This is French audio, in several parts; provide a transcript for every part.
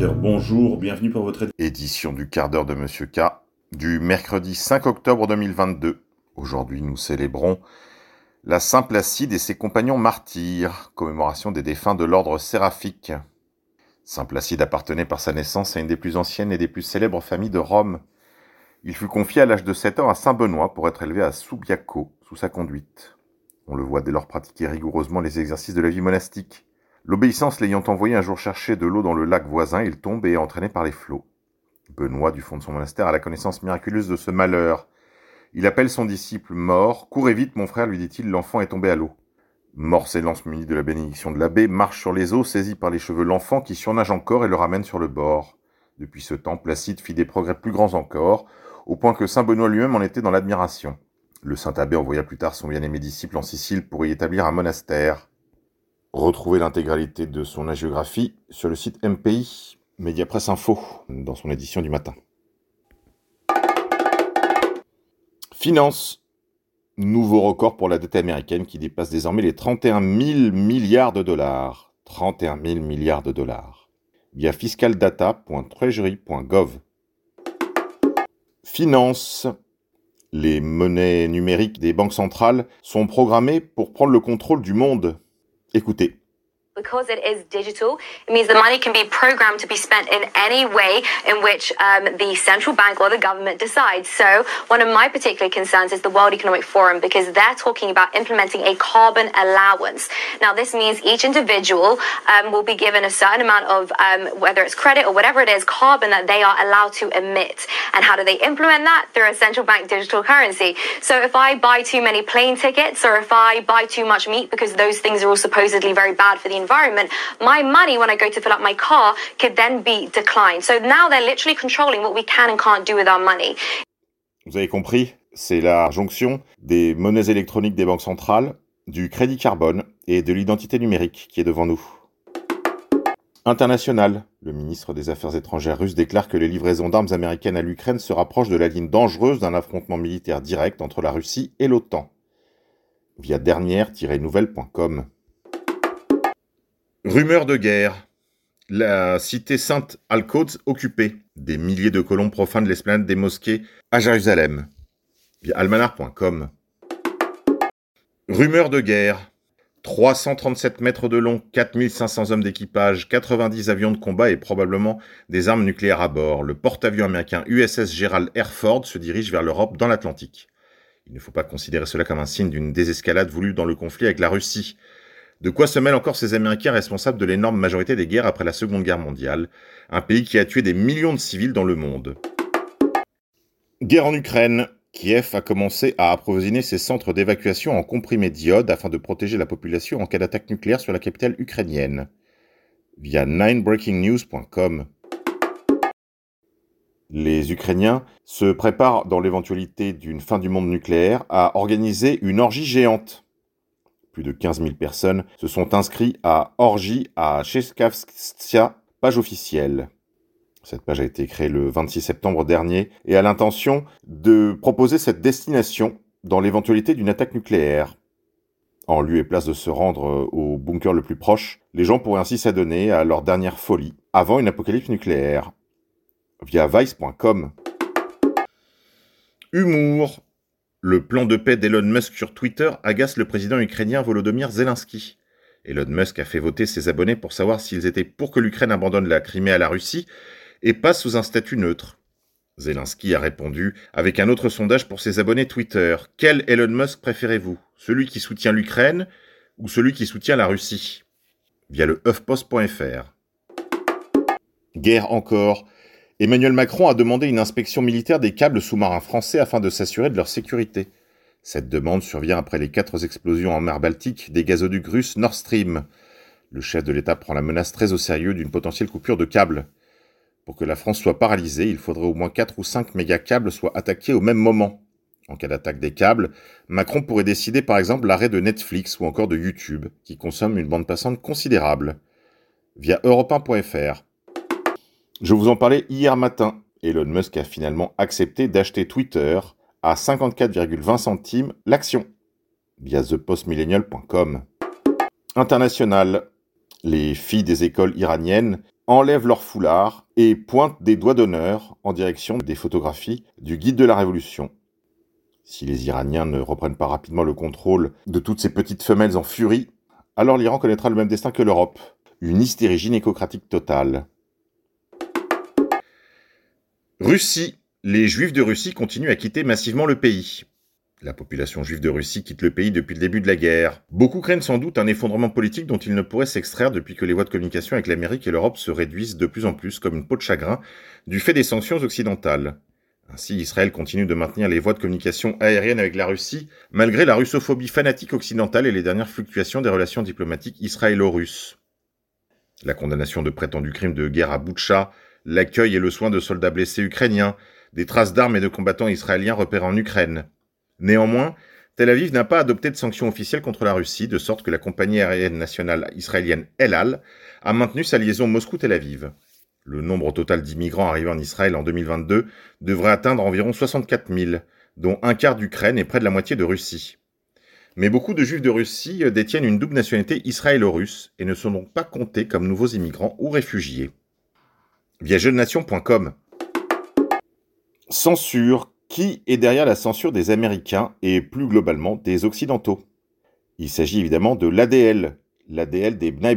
Bonjour, bienvenue pour votre édition du quart d'heure de Monsieur K du mercredi 5 octobre 2022. Aujourd'hui, nous célébrons la Saint Placide et ses compagnons martyrs, commémoration des défunts de l'ordre séraphique. Saint Placide appartenait par sa naissance à une des plus anciennes et des plus célèbres familles de Rome. Il fut confié à l'âge de 7 ans à Saint Benoît pour être élevé à Subiaco sous sa conduite. On le voit dès lors pratiquer rigoureusement les exercices de la vie monastique. L'obéissance l'ayant envoyé un jour chercher de l'eau dans le lac voisin, il tombe et est entraîné par les flots. Benoît, du fond de son monastère, a la connaissance miraculeuse de ce malheur. Il appelle son disciple mort. Courez vite, mon frère, lui dit-il, l'enfant est tombé à l'eau. Mort s'élance muni de la bénédiction de l'abbé, marche sur les eaux, saisit par les cheveux l'enfant qui surnage encore et le ramène sur le bord. Depuis ce temps, Placide fit des progrès plus grands encore, au point que saint Benoît lui-même en était dans l'admiration. Le saint abbé envoya plus tard son bien-aimé disciple en Sicile pour y établir un monastère. Retrouvez l'intégralité de son agiographie sur le site MPI Média Presse Info dans son édition du matin. Finance. Nouveau record pour la dette américaine qui dépasse désormais les 31 000 milliards de dollars. 31 000 milliards de dollars. Via fiscaldata.treasury.gov. Finance. Les monnaies numériques des banques centrales sont programmées pour prendre le contrôle du monde. Écoutez. Because it is digital, it means the money can be programmed to be spent in any way in which um, the central bank or the government decides. So, one of my particular concerns is the World Economic Forum because they're talking about implementing a carbon allowance. Now, this means each individual um, will be given a certain amount of, um, whether it's credit or whatever it is, carbon that they are allowed to emit. And how do they implement that? Through a central bank digital currency. So, if I buy too many plane tickets or if I buy too much meat because those things are all supposedly very bad for the environment, my money when I go to fill up my car could then be declined. So now they're literally controlling what we can and can't do with our money. Vous avez compris C'est la jonction des monnaies électroniques des banques centrales, du crédit carbone et de l'identité numérique qui est devant nous. International. Le ministre des Affaires étrangères russe déclare que les livraisons d'armes américaines à l'Ukraine se rapprochent de la ligne dangereuse d'un affrontement militaire direct entre la Russie et l'OTAN. Via dernière-nouvelle.com. Rumeur de guerre. La cité sainte Al-Quds occupée. Des milliers de colons profanent l'esplanade des mosquées à Jérusalem. Via almanar.com. Rumeur de guerre. 337 mètres de long, 4500 hommes d'équipage, 90 avions de combat et probablement des armes nucléaires à bord. Le porte-avions américain USS Gerald Herford se dirige vers l'Europe dans l'Atlantique. Il ne faut pas considérer cela comme un signe d'une désescalade voulue dans le conflit avec la Russie. De quoi se mêlent encore ces Américains responsables de l'énorme majorité des guerres après la Seconde Guerre mondiale, un pays qui a tué des millions de civils dans le monde. Guerre en Ukraine. Kiev a commencé à approvisionner ses centres d'évacuation en comprimés d'iode afin de protéger la population en cas d'attaque nucléaire sur la capitale ukrainienne. Via ninebreakingnews.com. Les Ukrainiens se préparent, dans l'éventualité d'une fin du monde nucléaire, à organiser une orgie géante plus de 15 000 personnes se sont inscrits à Orgie à Cheskavstia, page officielle. Cette page a été créée le 26 septembre dernier et a l'intention de proposer cette destination dans l'éventualité d'une attaque nucléaire. En lieu et place de se rendre au bunker le plus proche, les gens pourraient ainsi s'adonner à leur dernière folie avant une apocalypse nucléaire. Via vice.com. Humour. Le plan de paix d'Elon Musk sur Twitter agace le président ukrainien Volodymyr Zelensky. Elon Musk a fait voter ses abonnés pour savoir s'ils étaient pour que l'Ukraine abandonne la Crimée à la Russie et passe sous un statut neutre. Zelensky a répondu avec un autre sondage pour ses abonnés Twitter. Quel Elon Musk préférez-vous? Celui qui soutient l'Ukraine ou celui qui soutient la Russie? Via le HuffPost.fr. Guerre encore. Emmanuel Macron a demandé une inspection militaire des câbles sous-marins français afin de s'assurer de leur sécurité. Cette demande survient après les quatre explosions en mer Baltique des gazoducs russes Nord Stream. Le chef de l'État prend la menace très au sérieux d'une potentielle coupure de câbles. Pour que la France soit paralysée, il faudrait au moins 4 ou 5 mégacâbles soient attaqués au même moment. En cas d'attaque des câbles, Macron pourrait décider par exemple l'arrêt de Netflix ou encore de YouTube, qui consomment une bande passante considérable. Via europe je vous en parlais hier matin. Elon Musk a finalement accepté d'acheter Twitter à 54,20 centimes l'action via thepostmillennial.com. International. Les filles des écoles iraniennes enlèvent leur foulard et pointent des doigts d'honneur en direction des photographies du guide de la révolution. Si les Iraniens ne reprennent pas rapidement le contrôle de toutes ces petites femelles en furie, alors l'Iran connaîtra le même destin que l'Europe, une hystérie gynécocratique totale. Russie. Les Juifs de Russie continuent à quitter massivement le pays. La population juive de Russie quitte le pays depuis le début de la guerre. Beaucoup craignent sans doute un effondrement politique dont ils ne pourraient s'extraire depuis que les voies de communication avec l'Amérique et l'Europe se réduisent de plus en plus comme une peau de chagrin du fait des sanctions occidentales. Ainsi, Israël continue de maintenir les voies de communication aériennes avec la Russie, malgré la russophobie fanatique occidentale et les dernières fluctuations des relations diplomatiques israélo-russes. La condamnation de prétendus crimes de guerre à Boutcha, l'accueil et le soin de soldats blessés ukrainiens, des traces d'armes et de combattants israéliens repérés en Ukraine, Néanmoins, Tel Aviv n'a pas adopté de sanctions officielles contre la Russie, de sorte que la compagnie aérienne nationale israélienne El Al a maintenu sa liaison Moscou-Tel Aviv. Le nombre total d'immigrants arrivés en Israël en 2022 devrait atteindre environ 64 000, dont un quart d'Ukraine et près de la moitié de Russie. Mais beaucoup de juifs de Russie détiennent une double nationalité israélo-russe et ne sont donc pas comptés comme nouveaux immigrants ou réfugiés. Via Censure, qui est derrière la censure des Américains et plus globalement des Occidentaux? Il s'agit évidemment de l'ADL, l'ADL des Bnei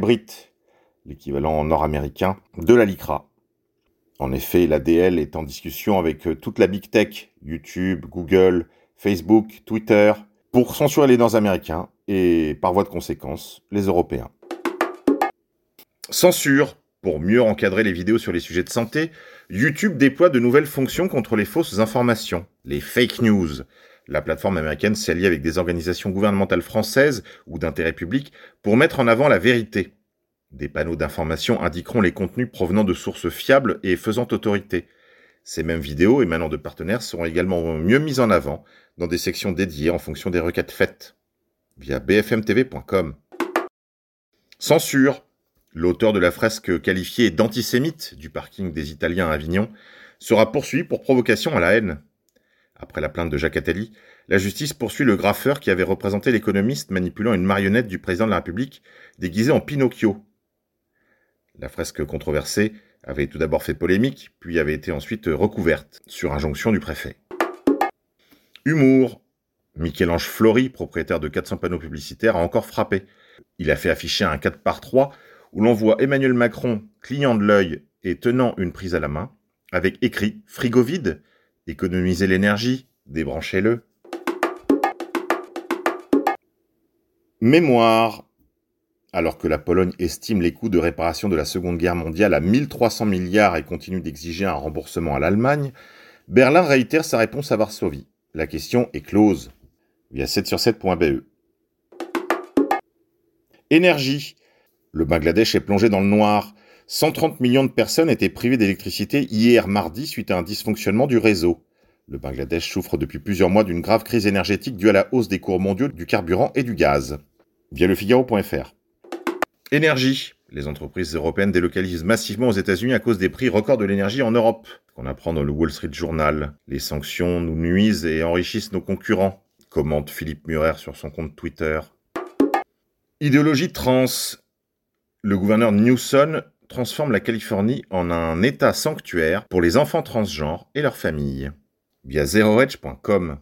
l'équivalent nord-américain de la LICRA. En effet, l'ADL est en discussion avec euh, toute la big tech, YouTube, Google, Facebook, Twitter, pour censurer les Nord-Américains et, par voie de conséquence, les Européens. Censure. Pour mieux encadrer les vidéos sur les sujets de santé, YouTube déploie de nouvelles fonctions contre les fausses informations, les fake news. La plateforme américaine s'est alliée avec des organisations gouvernementales françaises ou d'intérêt public pour mettre en avant la vérité. Des panneaux d'information indiqueront les contenus provenant de sources fiables et faisant autorité. Ces mêmes vidéos émanant de partenaires seront également mieux mises en avant dans des sections dédiées en fonction des requêtes faites. Via bfmtv.com. Censure. L'auteur de la fresque qualifiée d'antisémite du parking des Italiens à Avignon sera poursuivi pour provocation à la haine. Après la plainte de Jacques Attali, la justice poursuit le graffeur qui avait représenté l'économiste manipulant une marionnette du président de la République déguisée en Pinocchio. La fresque controversée avait tout d'abord fait polémique, puis avait été ensuite recouverte, sur injonction du préfet. Humour. Michel-Ange Flory, propriétaire de 400 panneaux publicitaires, a encore frappé. Il a fait afficher un 4 par 3 où l'on voit Emmanuel Macron, client de l'œil et tenant une prise à la main, avec écrit Frigo vide, économisez l'énergie, débranchez-le. Mémoire. Alors que la Pologne estime les coûts de réparation de la Seconde Guerre mondiale à 1300 milliards et continue d'exiger un remboursement à l'Allemagne, Berlin réitère sa réponse à Varsovie. La question est close. Via 7 sur 7.be. Énergie. Le Bangladesh est plongé dans le noir. 130 millions de personnes étaient privées d'électricité hier mardi suite à un dysfonctionnement du réseau. Le Bangladesh souffre depuis plusieurs mois d'une grave crise énergétique due à la hausse des cours mondiaux du carburant et du gaz. Via le Figaro.fr. Énergie. Les entreprises européennes délocalisent massivement aux États-Unis à cause des prix records de l'énergie en Europe. Qu'on apprend dans le Wall Street Journal. Les sanctions nous nuisent et enrichissent nos concurrents. Commente Philippe Murer sur son compte Twitter. Idéologie trans. Le gouverneur Newsom transforme la Californie en un État sanctuaire pour les enfants transgenres et leurs familles. Via zeroedge.com.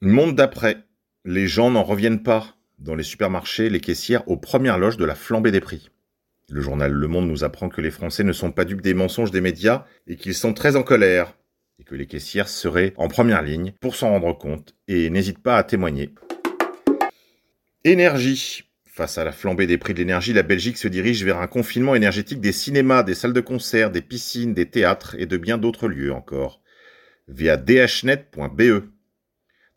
Monde d'après. Les gens n'en reviennent pas. Dans les supermarchés, les caissières aux premières loges de la flambée des prix. Le journal Le Monde nous apprend que les Français ne sont pas dupes des mensonges des médias et qu'ils sont très en colère. Et que les caissières seraient en première ligne pour s'en rendre compte et n'hésitent pas à témoigner. Énergie. Face à la flambée des prix de l'énergie, la Belgique se dirige vers un confinement énergétique des cinémas, des salles de concert, des piscines, des théâtres et de bien d'autres lieux encore, via dhnet.be.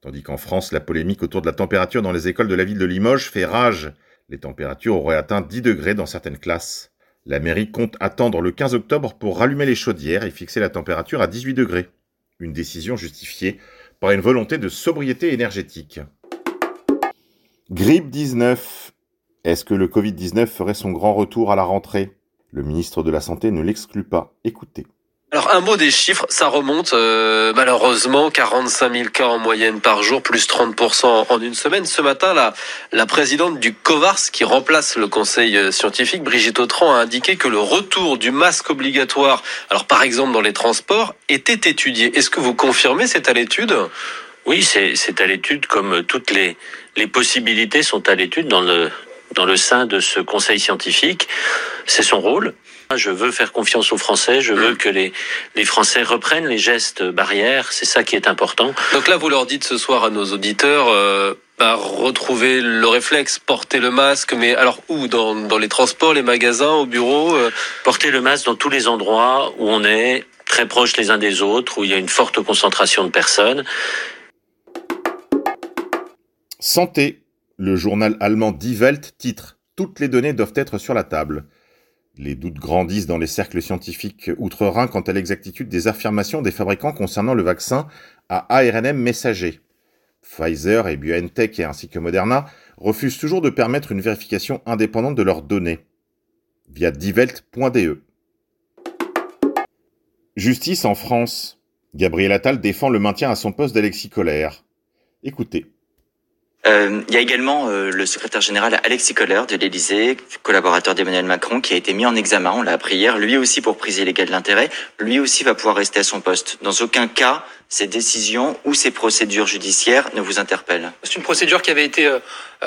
Tandis qu'en France, la polémique autour de la température dans les écoles de la ville de Limoges fait rage. Les températures auraient atteint 10 degrés dans certaines classes. La mairie compte attendre le 15 octobre pour rallumer les chaudières et fixer la température à 18 degrés. Une décision justifiée par une volonté de sobriété énergétique. Grippe 19. Est-ce que le Covid-19 ferait son grand retour à la rentrée? Le ministre de la Santé ne l'exclut pas. Écoutez. Alors un mot des chiffres, ça remonte euh, malheureusement 45 000 cas en moyenne par jour, plus 30% en une semaine. Ce matin, la, la présidente du COVARS, qui remplace le conseil euh, scientifique, Brigitte Autran, a indiqué que le retour du masque obligatoire, alors par exemple dans les transports, était étudié. Est-ce que vous confirmez c'est à l'étude Oui, c'est à l'étude comme toutes les, les possibilités sont à l'étude dans le, dans le sein de ce conseil scientifique. C'est son rôle. Je veux faire confiance aux Français, je veux que les, les Français reprennent les gestes barrières, c'est ça qui est important. Donc là, vous leur dites ce soir à nos auditeurs, euh, bah, retrouver le réflexe, porter le masque, mais alors où? Dans, dans les transports, les magasins, au bureau euh... Porter le masque dans tous les endroits où on est très proches les uns des autres, où il y a une forte concentration de personnes. Santé. Le journal allemand Die Welt titre Toutes les données doivent être sur la table. Les doutes grandissent dans les cercles scientifiques outre-Rhin quant à l'exactitude des affirmations des fabricants concernant le vaccin à ARNM messager. Pfizer et BioNTech ainsi que Moderna refusent toujours de permettre une vérification indépendante de leurs données via divelt.de. Justice en France. Gabriel Attal défend le maintien à son poste d'Alexis Colère. Écoutez. Euh, il y a également euh, le secrétaire général Alexis Kohler de l'Élysée, collaborateur d'Emmanuel Macron, qui a été mis en examen, on l'a appris hier, lui aussi pour prise illégale d'intérêt, lui aussi va pouvoir rester à son poste. Dans aucun cas, ces décisions ou ces procédures judiciaires ne vous interpellent. C'est une procédure qui avait été euh,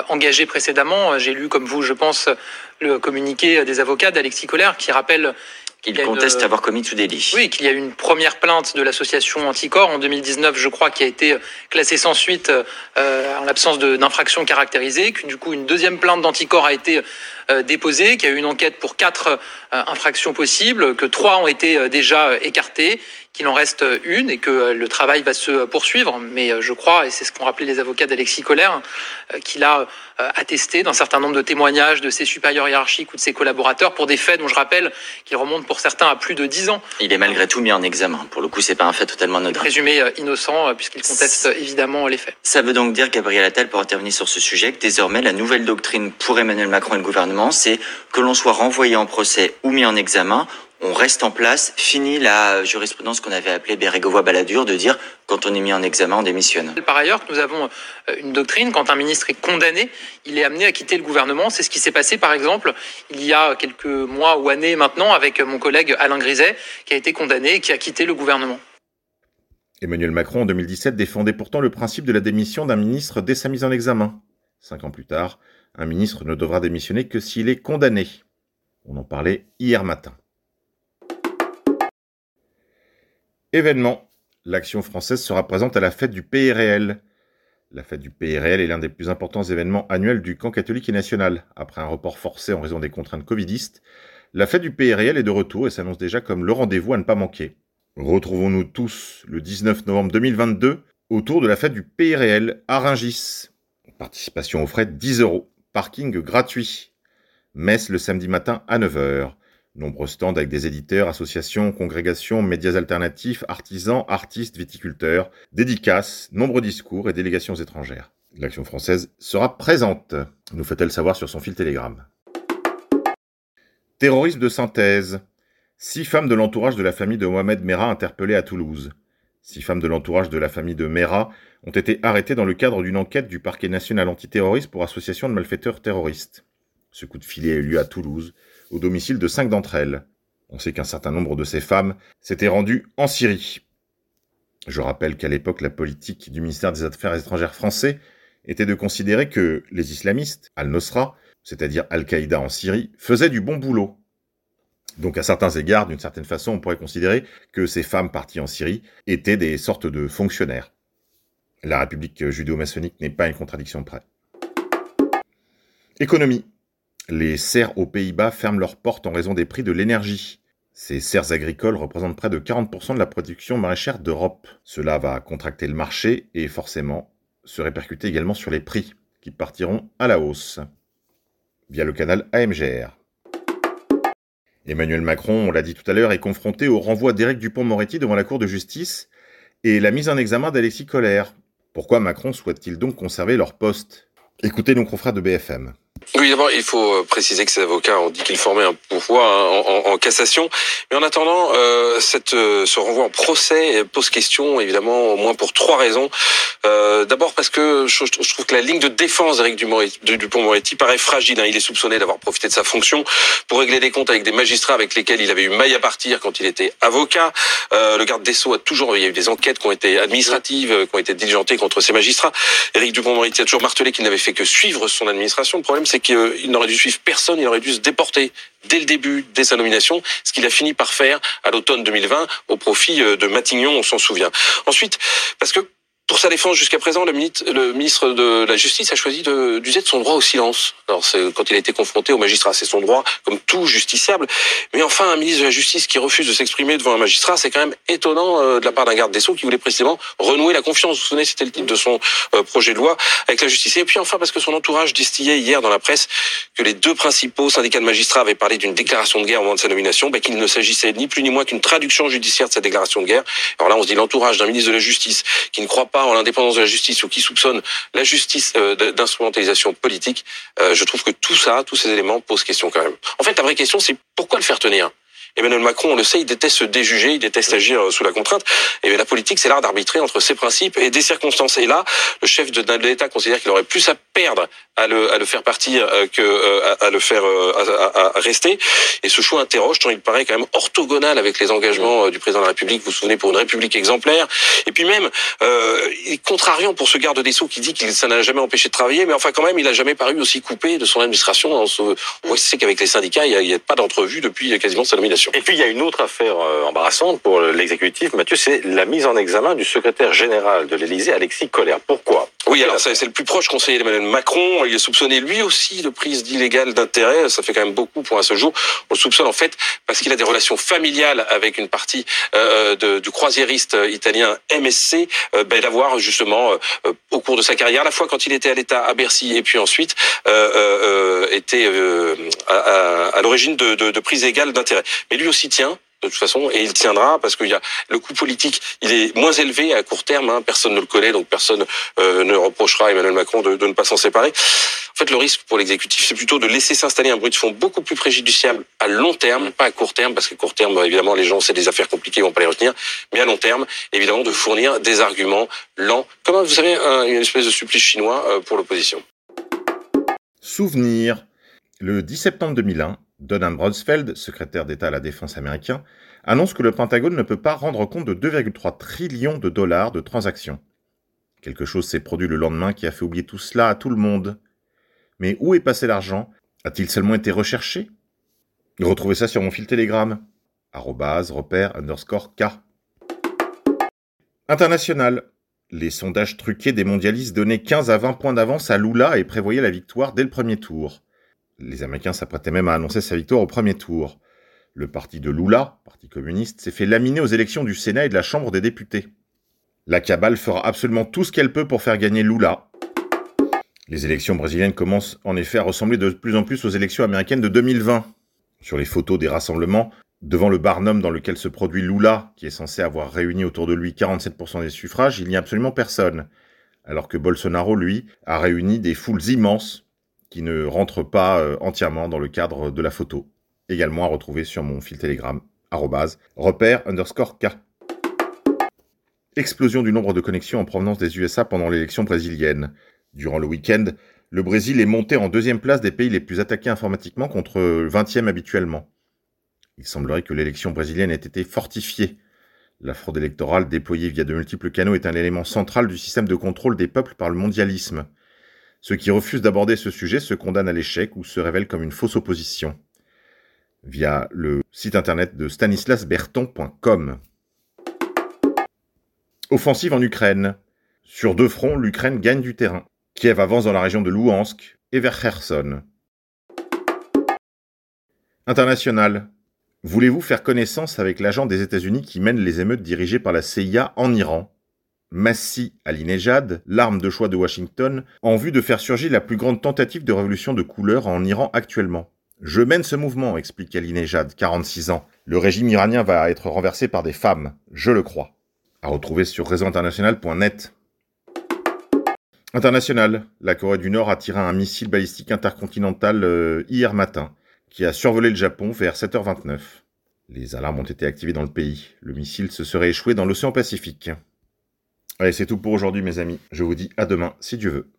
engagée précédemment. J'ai lu, comme vous, je pense, le communiqué des avocats d'Alexis Kohler qui rappelle qu'il conteste une... avoir commis tout délit. Oui, qu'il y a eu une première plainte de l'association Anticor en 2019, je crois, qui a été classée sans suite euh, en l'absence d'infraction caractérisée, que du coup une deuxième plainte d'Anticor a été euh, déposée, qu'il y a eu une enquête pour quatre euh, infractions possibles, que trois ont été déjà écartées, qu'il en reste une et que le travail va se poursuivre. Mais je crois, et c'est ce qu'ont rappelé les avocats d'Alexis Colère, qu'il a attesté d'un certain nombre de témoignages de ses supérieurs hiérarchiques ou de ses collaborateurs pour des faits dont je rappelle qu'ils remontent pour certains à plus de 10 ans. Il est malgré tout mis en examen. Pour le coup, c'est pas un fait totalement anodin. Présumé innocent puisqu'il conteste évidemment les faits. Ça veut donc dire, Gabriel Attal, pour intervenir sur ce sujet, que désormais la nouvelle doctrine pour Emmanuel Macron et le gouvernement, c'est que l'on soit renvoyé en procès ou mis en examen, on reste en place, fini la jurisprudence qu'on avait appelée Bérégovoy-Balladur de dire quand on est mis en examen, on démissionne. Par ailleurs, nous avons une doctrine, quand un ministre est condamné, il est amené à quitter le gouvernement. C'est ce qui s'est passé, par exemple, il y a quelques mois ou années maintenant, avec mon collègue Alain Griset, qui a été condamné et qui a quitté le gouvernement. Emmanuel Macron, en 2017, défendait pourtant le principe de la démission d'un ministre dès sa mise en examen. Cinq ans plus tard, un ministre ne devra démissionner que s'il est condamné. On en parlait hier matin. Événement. L'action française sera présente à la fête du pays réel. La fête du pays réel est l'un des plus importants événements annuels du camp catholique et national. Après un report forcé en raison des contraintes covidistes, la fête du pays réel est de retour et s'annonce déjà comme le rendez-vous à ne pas manquer. Retrouvons-nous tous le 19 novembre 2022 autour de la fête du pays réel à Rungis. Participation aux frais 10 euros. Parking gratuit. Messe le samedi matin à 9h. Nombreux stands avec des éditeurs, associations, congrégations, médias alternatifs, artisans, artistes, viticulteurs, dédicaces, nombreux discours et délégations étrangères. L'action française sera présente, nous fait-elle savoir sur son fil Telegram. Terrorisme de synthèse. Six femmes de l'entourage de la famille de Mohamed Merah interpellées à Toulouse. Six femmes de l'entourage de la famille de Merah ont été arrêtées dans le cadre d'une enquête du parquet national antiterroriste pour association de malfaiteurs terroristes. Ce coup de filet a eu lieu à Toulouse, au domicile de cinq d'entre elles. On sait qu'un certain nombre de ces femmes s'étaient rendues en Syrie. Je rappelle qu'à l'époque, la politique du ministère des Affaires étrangères français était de considérer que les islamistes, Al-Nosra, c'est-à-dire Al-Qaïda en Syrie, faisaient du bon boulot. Donc à certains égards, d'une certaine façon, on pourrait considérer que ces femmes parties en Syrie étaient des sortes de fonctionnaires. La République judéo-maçonnique n'est pas une contradiction près. Économie. Les serres aux Pays-Bas ferment leurs portes en raison des prix de l'énergie. Ces serres agricoles représentent près de 40% de la production maraîchère d'Europe. Cela va contracter le marché et forcément se répercuter également sur les prix, qui partiront à la hausse, via le canal AMGR. Emmanuel Macron, on l'a dit tout à l'heure, est confronté au renvoi d'Éric Dupont-Moretti devant la Cour de justice et la mise en examen d'Alexis Collère. Pourquoi Macron souhaite-t-il donc conserver leur poste? Écoutez nos confrères de BFM. Oui, d'abord, il faut euh, préciser que ces avocats ont dit qu'ils formaient un pouvoir hein, en, en, cassation. Mais en attendant, euh, cette, euh, ce renvoi en procès pose question, évidemment, au moins pour trois raisons. Euh, d'abord parce que je, trouve que la ligne de défense d'Éric Dupont-Moretti paraît fragile. Hein. Il est soupçonné d'avoir profité de sa fonction pour régler des comptes avec des magistrats avec lesquels il avait eu maille à partir quand il était avocat. Euh, le garde des Sceaux a toujours... Il y a eu des enquêtes qui ont été administratives, qui ont été diligentées contre ces magistrats. Éric Dupont-Moretti a toujours martelé qu'il n'avait fait que suivre son administration. Le problème, c'est qu'il n'aurait dû suivre personne, il aurait dû se déporter dès le début, dès sa nomination, ce qu'il a fini par faire à l'automne 2020 au profit euh, de Matignon, on s'en souvient. Ensuite, parce que pour sa défense jusqu'à présent, le ministre, de la Justice a choisi d'user de, son droit au silence. Alors, quand il a été confronté au magistrat, c'est son droit, comme tout justiciable. Mais enfin, un ministre de la Justice qui refuse de s'exprimer devant un magistrat, c'est quand même étonnant euh, de la part d'un garde des Sceaux qui voulait précisément renouer la confiance. Vous vous souvenez, c'était le titre de son euh, projet de loi avec la justice. Et puis enfin, parce que son entourage distillait hier dans la presse que les deux principaux syndicats de magistrats avaient parlé d'une déclaration de guerre au moment de sa nomination, ben, qu'il ne s'agissait ni plus ni moins qu'une traduction judiciaire de cette déclaration de guerre. Alors là, on se dit l'entourage d'un ministre de la Justice qui ne croit pas en l'indépendance de la justice ou qui soupçonne la justice euh, d'instrumentalisation politique, euh, je trouve que tout ça, tous ces éléments posent question quand même. En fait, la vraie question, c'est pourquoi le faire tenir? Emmanuel Macron, on le sait, il déteste se déjuger, il déteste agir euh, sous la contrainte. Et la politique, c'est l'art d'arbitrer entre ses principes et des circonstances. Et là, le chef de, l'État considère qu'il aurait plus à perdre à le, à le faire partir euh, que euh, à, le faire à, à, rester. Et ce choix interroge, tant il paraît quand même orthogonal avec les engagements du président de la République. Vous vous souvenez pour une République exemplaire. Et puis même, euh, il est contrariant pour ce garde des sceaux qui dit qu'il ça n'a jamais empêché de travailler, mais enfin quand même, il n'a jamais paru aussi coupé de son administration. On sait qu'avec les syndicats, il n'y a, a, pas d'entrevue depuis quasiment sa nomination. Et puis il y a une autre affaire euh, embarrassante pour l'exécutif, Mathieu, c'est la mise en examen du secrétaire général de l'Élysée, Alexis Collère. Pourquoi? Oui, alors c'est le plus proche conseiller d'Emmanuel Macron. Il est soupçonné lui aussi de prise d'illégal d'intérêt. Ça fait quand même beaucoup pour un seul jour. On le soupçonne en fait parce qu'il a des relations familiales avec une partie euh, de, du croisiériste italien MSC, euh, ben, d'avoir justement euh, au cours de sa carrière, à la fois quand il était à l'État à Bercy et puis ensuite euh, euh, était à, à, à l'origine de, de, de prise égale d'intérêt. Mais lui aussi tient de toute façon, et il tiendra parce qu'il y a le coût politique, il est moins élevé à court terme. Hein, personne ne le connaît, donc personne euh, ne reprochera à Emmanuel Macron de, de ne pas s'en séparer. En fait, le risque pour l'exécutif, c'est plutôt de laisser s'installer un bruit de fond beaucoup plus préjudiciable à long terme, pas à court terme, parce qu'à court terme, évidemment, les gens, c'est des affaires compliquées, ils vont pas les retenir, mais à long terme, évidemment, de fournir des arguments lents, comme vous savez, un, une espèce de supplice chinois euh, pour l'opposition. Souvenir. Le 10 septembre 2001, Donald Bronsfeld, secrétaire d'État à la Défense américain, annonce que le Pentagone ne peut pas rendre compte de 2,3 trillions de dollars de transactions. Quelque chose s'est produit le lendemain qui a fait oublier tout cela à tout le monde. Mais où est passé l'argent? A-t-il seulement été recherché? Retrouvez ça sur mon fil Telegram. Repère, underscore, K. International. Les sondages truqués des mondialistes donnaient 15 à 20 points d'avance à Lula et prévoyaient la victoire dès le premier tour. Les Américains s'apprêtaient même à annoncer sa victoire au premier tour. Le parti de Lula, parti communiste, s'est fait laminer aux élections du Sénat et de la Chambre des députés. La cabale fera absolument tout ce qu'elle peut pour faire gagner Lula. Les élections brésiliennes commencent en effet à ressembler de plus en plus aux élections américaines de 2020. Sur les photos des rassemblements, devant le barnum dans lequel se produit Lula, qui est censé avoir réuni autour de lui 47% des suffrages, il n'y a absolument personne. Alors que Bolsonaro, lui, a réuni des foules immenses qui ne rentre pas euh, entièrement dans le cadre de la photo. Également à retrouver sur mon fil Telegram, repère underscore K. Explosion du nombre de connexions en provenance des USA pendant l'élection brésilienne. Durant le week-end, le Brésil est monté en deuxième place des pays les plus attaqués informatiquement contre 20e habituellement. Il semblerait que l'élection brésilienne ait été fortifiée. La fraude électorale déployée via de multiples canaux est un élément central du système de contrôle des peuples par le mondialisme. Ceux qui refusent d'aborder ce sujet se condamnent à l'échec ou se révèlent comme une fausse opposition. Via le site internet de stanislasberton.com. Offensive en Ukraine. Sur deux fronts, l'Ukraine gagne du terrain. Kiev avance dans la région de Louhansk et vers Kherson. International. Voulez-vous faire connaissance avec l'agent des États-Unis qui mène les émeutes dirigées par la CIA en Iran? Massi Ali-Nejad, l'arme de choix de Washington, en vue de faire surgir la plus grande tentative de révolution de couleur en Iran actuellement. Je mène ce mouvement, explique Ali-Nejad, 46 ans. Le régime iranien va être renversé par des femmes, je le crois. À retrouver sur réseauinternational.net. International, la Corée du Nord a tiré un missile balistique intercontinental euh, hier matin, qui a survolé le Japon vers 7h29. Les alarmes ont été activées dans le pays. Le missile se serait échoué dans l'océan Pacifique. Allez, c'est tout pour aujourd'hui, mes amis. Je vous dis à demain, si Dieu veut.